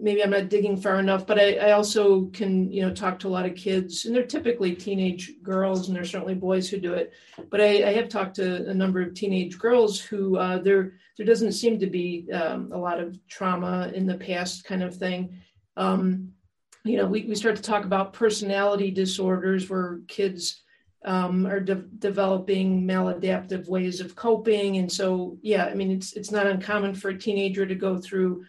maybe I'm not digging far enough, but I, I, also can, you know, talk to a lot of kids, and they're typically teenage girls, and there's certainly boys who do it. But I, I have talked to a number of teenage girls who uh, there there doesn't seem to be um, a lot of trauma in the past, kind of thing. Um, you know, we, we start to talk about personality disorders where kids um, are de- developing maladaptive ways of coping, and so yeah, I mean, it's it's not uncommon for a teenager to go through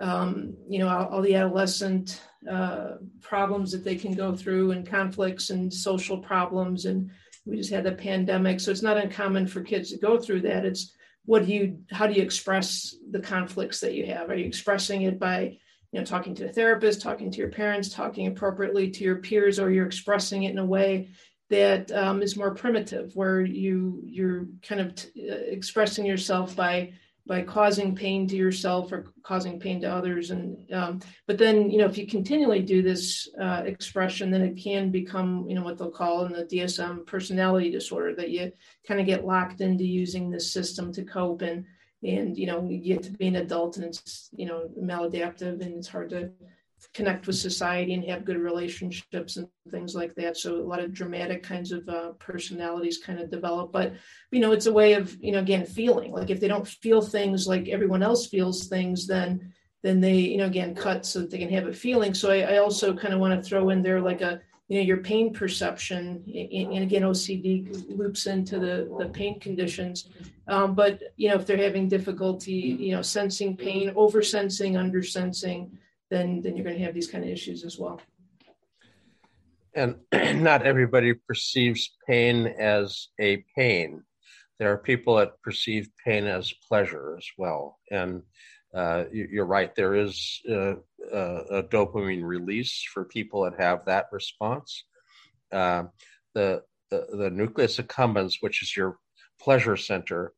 um, you know, all, all the adolescent uh, problems that they can go through and conflicts and social problems. And we just had the pandemic. So it's not uncommon for kids to go through that. It's what do you, how do you express the conflicts that you have? Are you expressing it by, you know, talking to a therapist, talking to your parents, talking appropriately to your peers, or you're expressing it in a way that um, is more primitive, where you you're kind of t- uh, expressing yourself by by causing pain to yourself or causing pain to others. And um, but then you know if you continually do this uh, expression then it can become you know what they'll call in the dsm personality disorder that you kind of get locked into using this system to cope and and you know you get to be an adult and it's you know maladaptive and it's hard to connect with society and have good relationships and things like that. So a lot of dramatic kinds of uh, personalities kind of develop. But you know, it's a way of you know again feeling. Like if they don't feel things like everyone else feels things, then then they you know again cut so that they can have a feeling. So I, I also kind of want to throw in there like a you know your pain perception and again ocd loops into the the pain conditions um, but you know if they're having difficulty you know sensing pain over sensing under sensing then then you're going to have these kind of issues as well. And [clears throat] not everybody perceives pain as a pain. There are people that perceive pain as pleasure as well. And uh, you're right, there is uh, a dopamine release for people that have that response. Uh, the, the, the nucleus accumbens, which is your pleasure center,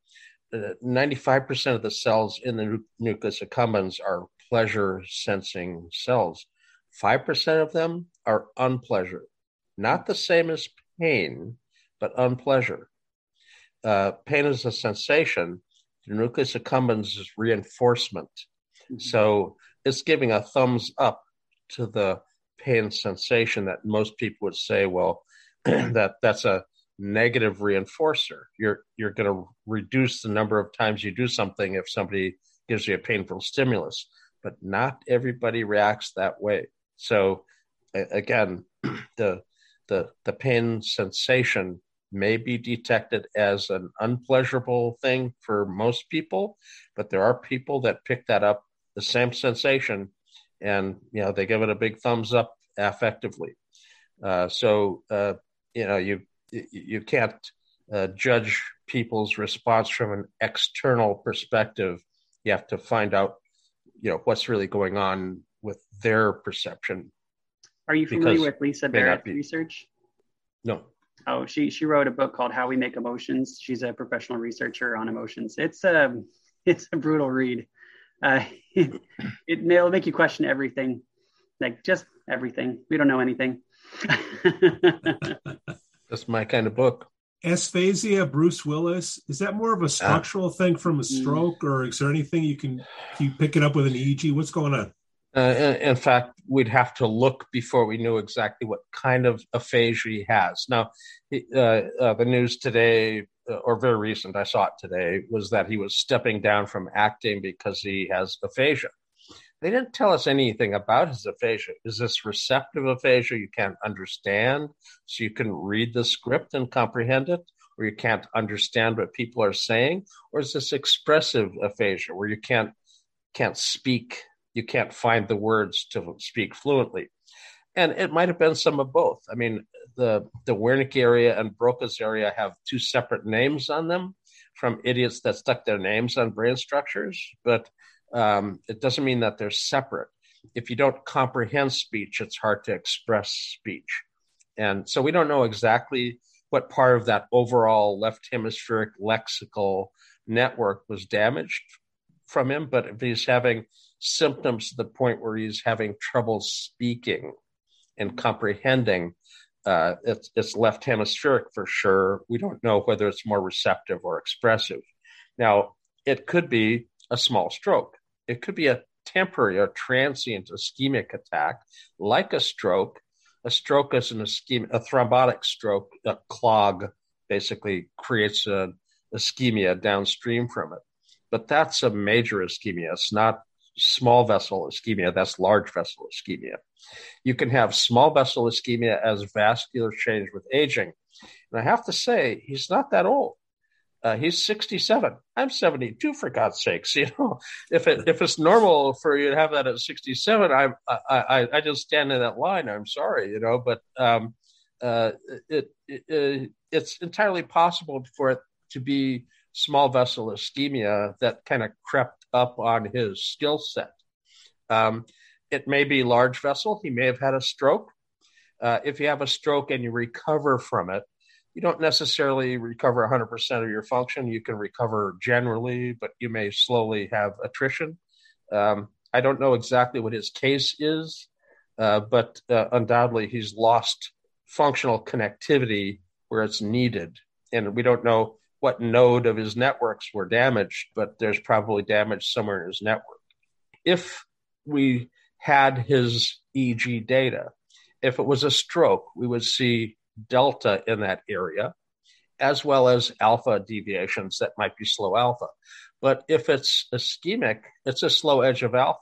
95% uh, of the cells in the nucleus accumbens are pleasure sensing cells. 5% of them are unpleasure, not the same as pain, but unpleasure. Uh, pain is a sensation. The nucleus accumbens is reinforcement. Mm-hmm. So it's giving a thumbs up to the pain sensation that most people would say, well, [clears throat] that that's a negative reinforcer. You're you're going to reduce the number of times you do something if somebody gives you a painful stimulus but not everybody reacts that way. So again, [clears throat] the the the pain sensation may be detected as an unpleasurable thing for most people, but there are people that pick that up the same sensation and you know they give it a big thumbs up affectively. Uh, so uh, you know you you can't uh, judge people's response from an external perspective. You have to find out you know what's really going on with their perception. Are you familiar with Lisa Barrett's research? No. Oh, she she wrote a book called How We Make Emotions. She's a professional researcher on emotions. It's a um, [laughs] it's a brutal read. Uh, [laughs] it, it'll make you question everything, like just everything. We don't know anything. [laughs] That's my kind of book aphasia, Bruce Willis, is that more of a structural uh, thing from a mm. stroke, or is there anything you can you pick it up with an EEG? What's going on? Uh, in fact, we'd have to look before we knew exactly what kind of aphasia he has. Now, uh, uh, the news today, uh, or very recent, I saw it today, was that he was stepping down from acting because he has aphasia. They didn't tell us anything about his aphasia. Is this receptive aphasia you can't understand, so you can read the script and comprehend it? or you can't understand what people are saying, or is this expressive aphasia where you can't can't speak, you can't find the words to speak fluently? And it might have been some of both. I mean, the the Wernicke area and Broca's area have two separate names on them from idiots that stuck their names on brain structures, but um, it doesn't mean that they're separate. If you don't comprehend speech, it's hard to express speech. And so we don't know exactly what part of that overall left hemispheric lexical network was damaged from him, but if he's having symptoms to the point where he's having trouble speaking and comprehending, uh, it's, it's left hemispheric for sure. We don't know whether it's more receptive or expressive. Now, it could be a small stroke. It could be a temporary or transient ischemic attack, like a stroke. A stroke is an ischemic, a thrombotic stroke, a clog basically creates an ischemia downstream from it. But that's a major ischemia. It's not small vessel ischemia, that's large vessel ischemia. You can have small vessel ischemia as vascular change with aging. And I have to say, he's not that old. Uh, he's 67. I'm 72, for God's sakes. [laughs] You know, if it if it's normal for you to have that at 67, I'm I I, I just stand in that line. I'm sorry, you know, but um, uh, it, it, it it's entirely possible for it to be small vessel ischemia that kind of crept up on his skill set. Um, it may be large vessel. He may have had a stroke. Uh, if you have a stroke and you recover from it, you don't necessarily recover 100% of your function. You can recover generally, but you may slowly have attrition. Um, I don't know exactly what his case is, uh, but uh, undoubtedly he's lost functional connectivity where it's needed. And we don't know what node of his networks were damaged, but there's probably damage somewhere in his network. If we had his EEG data, if it was a stroke, we would see delta in that area, as well as alpha deviations that might be slow alpha. But if it's ischemic, it's a slow edge of alpha.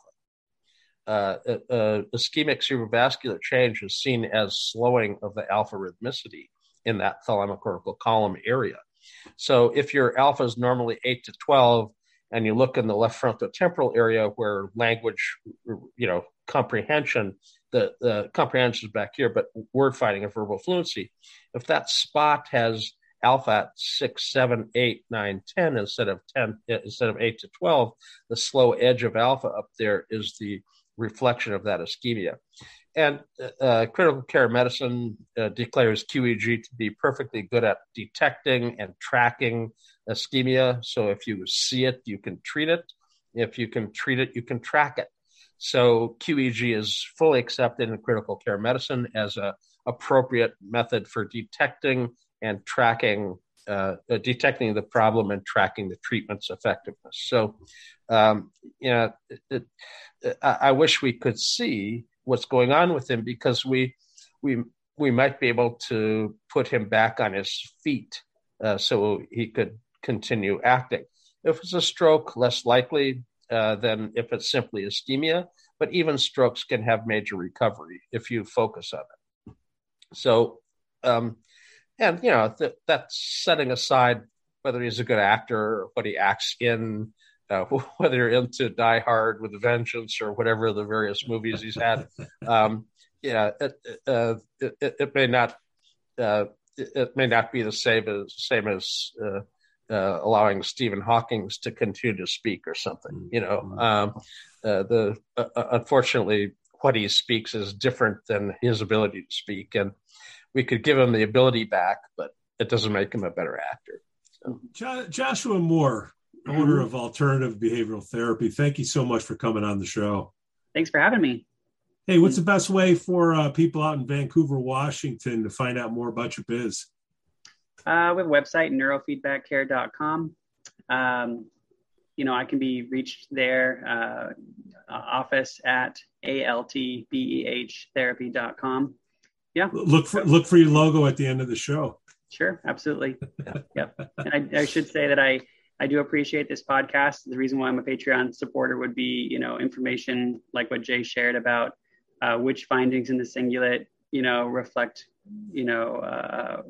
Uh, uh, ischemic cerebrovascular change is seen as slowing of the alpha rhythmicity in that thalamocortical column area. So if your alpha is normally 8 to 12, and you look in the left frontotemporal area where language, you know, comprehension the, the comprehension is back here, but word finding and verbal fluency. If that spot has alpha at six, seven, eight, nine, ten instead of ten, instead of eight to twelve, the slow edge of alpha up there is the reflection of that ischemia. And uh, critical care medicine uh, declares QEEG to be perfectly good at detecting and tracking ischemia. So if you see it, you can treat it. If you can treat it, you can track it. So QEEG is fully accepted in critical care medicine as a appropriate method for detecting and tracking uh, uh, detecting the problem and tracking the treatment's effectiveness. So, um, you know, it, it, I, wish we could see what's going on with him because we we we might be able to put him back on his feet uh, so he could continue acting. If it's a stroke, less likely. Uh, than if it's simply ischemia. But even strokes can have major recovery if you focus on it. So, um, and you know th- that's setting aside whether he's a good actor or what he acts in, uh, [laughs] whether you're into Die Hard with a Vengeance or whatever the various movies he's had. Um, yeah, it, uh, it, it, may not uh, it, may not be the same as same as uh, uh, allowing Stephen Hawking to continue to speak or something. You know, mm-hmm. um, uh, the unfortunately what he speaks is different than his ability to speak, and we could give him the ability back, but it doesn't make him a better actor. So. Jo- Joshua Moore, owner of Alternative Behavioral Therapy, thank you so much for coming on the show. Thanks for having me. Hey, what's the best way for uh, people out in Vancouver, Washington, to find out more about your biz? Uh, we have a website, neurofeedbackcare.com. Um, you know, I can be reached there, uh, office at altbeh therapy.com. Yeah. Look for, look for your logo at the end of the show. Sure. Absolutely. [laughs] yep. And I, I should say that I, I do appreciate this podcast. The reason why I'm a Patreon supporter would be, you know, information like what Jay shared about uh, which findings in the cingulate, you know, reflect, you know, uh,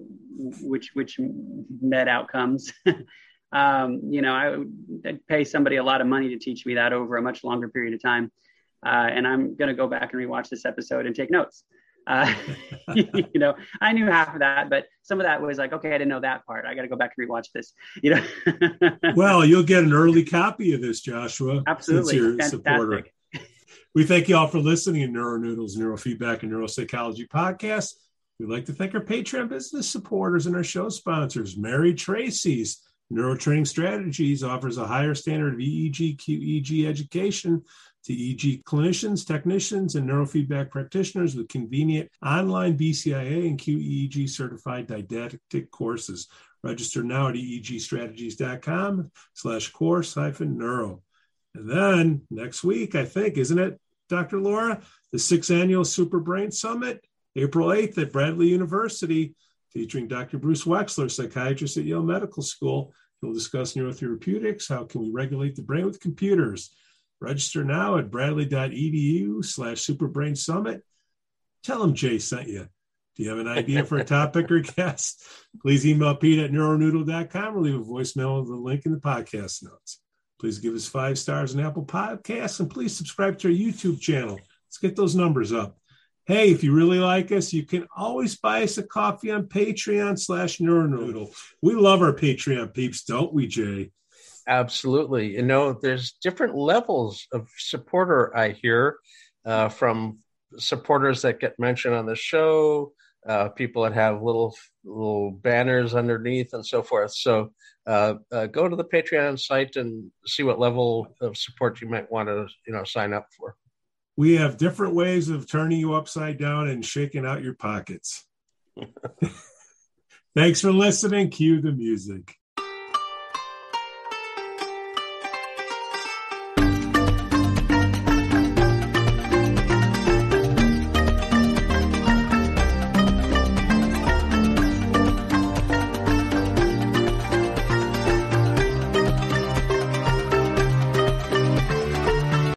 which which med outcomes. [laughs] um, you know, I would pay somebody a lot of money to teach me that over a much longer period of time. Uh, and I'm going to go back and rewatch this episode and take notes. Uh, [laughs] [laughs] you know, I knew half of that, but some of that was like, okay, I didn't know that part. I got to go back and rewatch this. You know. [laughs] well, you'll get an early copy of this, Joshua. Absolutely, a supporter. We thank you all for listening to NeuroNoodles Neurofeedback and Neuropsychology podcast. We'd like to thank our Patreon business supporters and our show sponsors. Mary Tracy's Neurotraining Strategies offers a higher standard of EEG, QEEG education to EEG clinicians, technicians, and neurofeedback practitioners with convenient online BCIA and QEEG certified didactic courses. Register now at eegstrategies.com slash course hyphen neuro. And then next week, I think, isn't it, Dr. Laura, the sixth annual Super Brain Summit, April 8th at Bradley University, featuring Dr. Bruce Wexler, psychiatrist at Yale Medical School. He'll discuss neurotherapeutics, how can we regulate the brain with computers. Register now at bradley.edu slash superbrain summit. Tell them Jay sent you. Do you have an idea for a [laughs] topic or guest? Please email Pete at neuronoodle.com or leave a voicemail with the link in the podcast notes. Please give us five stars on Apple Podcasts and please subscribe to our YouTube channel. Let's get those numbers up. Hey, if you really like us, you can always buy us a coffee on Patreon slash Neuronoodle. We love our Patreon peeps, don't we, Jay? Absolutely. You know, there's different levels of supporter I hear uh, from supporters that get mentioned on the show, uh, people that have little little banners underneath, and so forth. So uh, uh go to the Patreon site and see what level of support you might want to you know sign up for we have different ways of turning you upside down and shaking out your pockets. [laughs] [laughs] Thanks for listening. Cue the music.